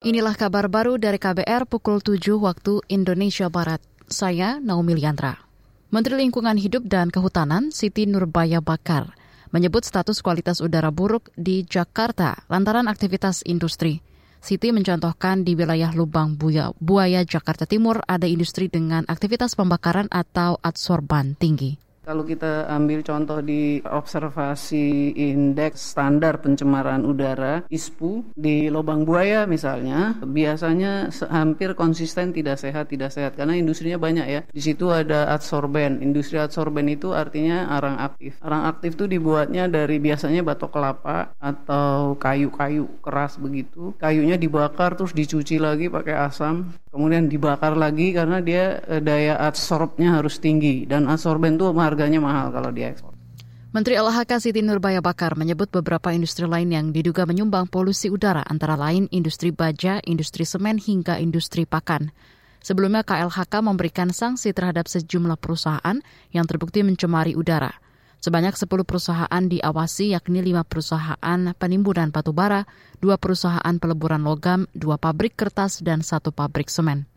Inilah kabar baru dari KBR pukul 7 waktu Indonesia Barat. Saya Naomi Liandra. Menteri Lingkungan Hidup dan Kehutanan Siti Nurbaya Bakar menyebut status kualitas udara buruk di Jakarta lantaran aktivitas industri. Siti mencontohkan di wilayah Lubang Buaya, Buaya Jakarta Timur ada industri dengan aktivitas pembakaran atau adsorban tinggi. Kalau kita ambil contoh di observasi indeks standar pencemaran udara ISPU di Lubang Buaya misalnya, biasanya hampir konsisten tidak sehat tidak sehat karena industrinya banyak ya. Di situ ada adsorben. Industri adsorben itu artinya arang aktif. Arang aktif itu dibuatnya dari biasanya batok kelapa atau kayu-kayu keras begitu. Kayunya dibakar terus dicuci lagi pakai asam, kemudian dibakar lagi karena dia eh, daya adsorbnya harus tinggi dan adsorben itu harga harganya mahal kalau diekspor. Menteri LHK Siti Nurbaya Bakar menyebut beberapa industri lain yang diduga menyumbang polusi udara antara lain industri baja, industri semen hingga industri pakan. Sebelumnya KLHK memberikan sanksi terhadap sejumlah perusahaan yang terbukti mencemari udara. Sebanyak 10 perusahaan diawasi yakni 5 perusahaan penimbunan batubara, 2 perusahaan peleburan logam, 2 pabrik kertas, dan 1 pabrik semen.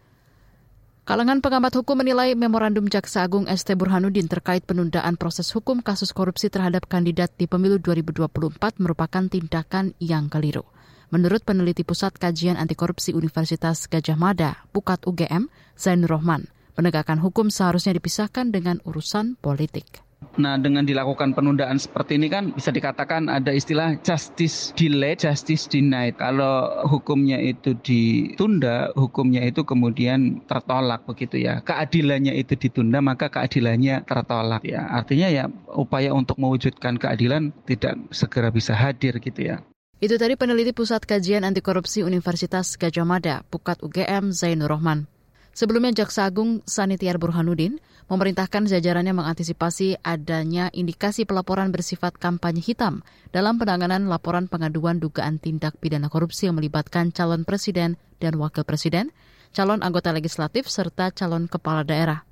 Kalangan pengamat hukum menilai memorandum Jaksa Agung ST Burhanuddin terkait penundaan proses hukum kasus korupsi terhadap kandidat di pemilu 2024 merupakan tindakan yang keliru. Menurut peneliti Pusat Kajian Anti Korupsi Universitas Gajah Mada, Pukat UGM, Zainur Rohman, penegakan hukum seharusnya dipisahkan dengan urusan politik. Nah, dengan dilakukan penundaan seperti ini kan bisa dikatakan ada istilah justice delayed, justice denied. Kalau hukumnya itu ditunda, hukumnya itu kemudian tertolak begitu ya. Keadilannya itu ditunda, maka keadilannya tertolak ya. Artinya ya upaya untuk mewujudkan keadilan tidak segera bisa hadir gitu ya. Itu tadi peneliti Pusat Kajian Anti Korupsi Universitas Gajah Mada, Pukat UGM Zainur Rohman. Sebelumnya Jaksa Agung Sanitiar Burhanuddin memerintahkan jajarannya mengantisipasi adanya indikasi pelaporan bersifat kampanye hitam dalam penanganan laporan pengaduan dugaan tindak pidana korupsi yang melibatkan calon presiden dan wakil presiden, calon anggota legislatif, serta calon kepala daerah.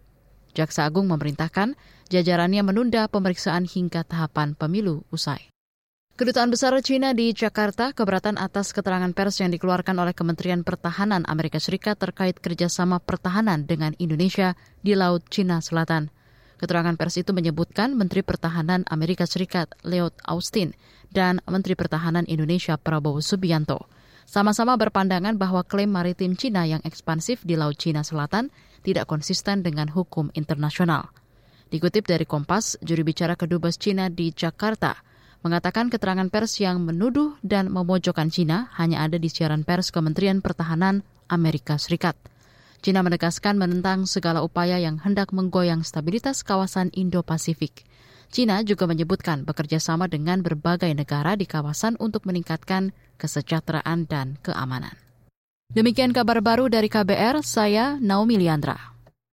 Jaksa Agung memerintahkan jajarannya menunda pemeriksaan hingga tahapan pemilu usai. Kedutaan Besar Cina di Jakarta keberatan atas keterangan pers yang dikeluarkan oleh Kementerian Pertahanan Amerika Serikat terkait kerjasama pertahanan dengan Indonesia di Laut Cina Selatan. Keterangan pers itu menyebutkan Menteri Pertahanan Amerika Serikat Lloyd Austin dan Menteri Pertahanan Indonesia Prabowo Subianto sama-sama berpandangan bahwa klaim maritim Cina yang ekspansif di Laut Cina Selatan tidak konsisten dengan hukum internasional. Dikutip dari Kompas, juri bicara Kedubes Cina di Jakarta, mengatakan keterangan pers yang menuduh dan memojokkan Cina hanya ada di siaran pers Kementerian Pertahanan Amerika Serikat. Cina menegaskan menentang segala upaya yang hendak menggoyang stabilitas kawasan Indo-Pasifik. Cina juga menyebutkan bekerja sama dengan berbagai negara di kawasan untuk meningkatkan kesejahteraan dan keamanan. Demikian kabar baru dari KBR, saya Naomi Liandra.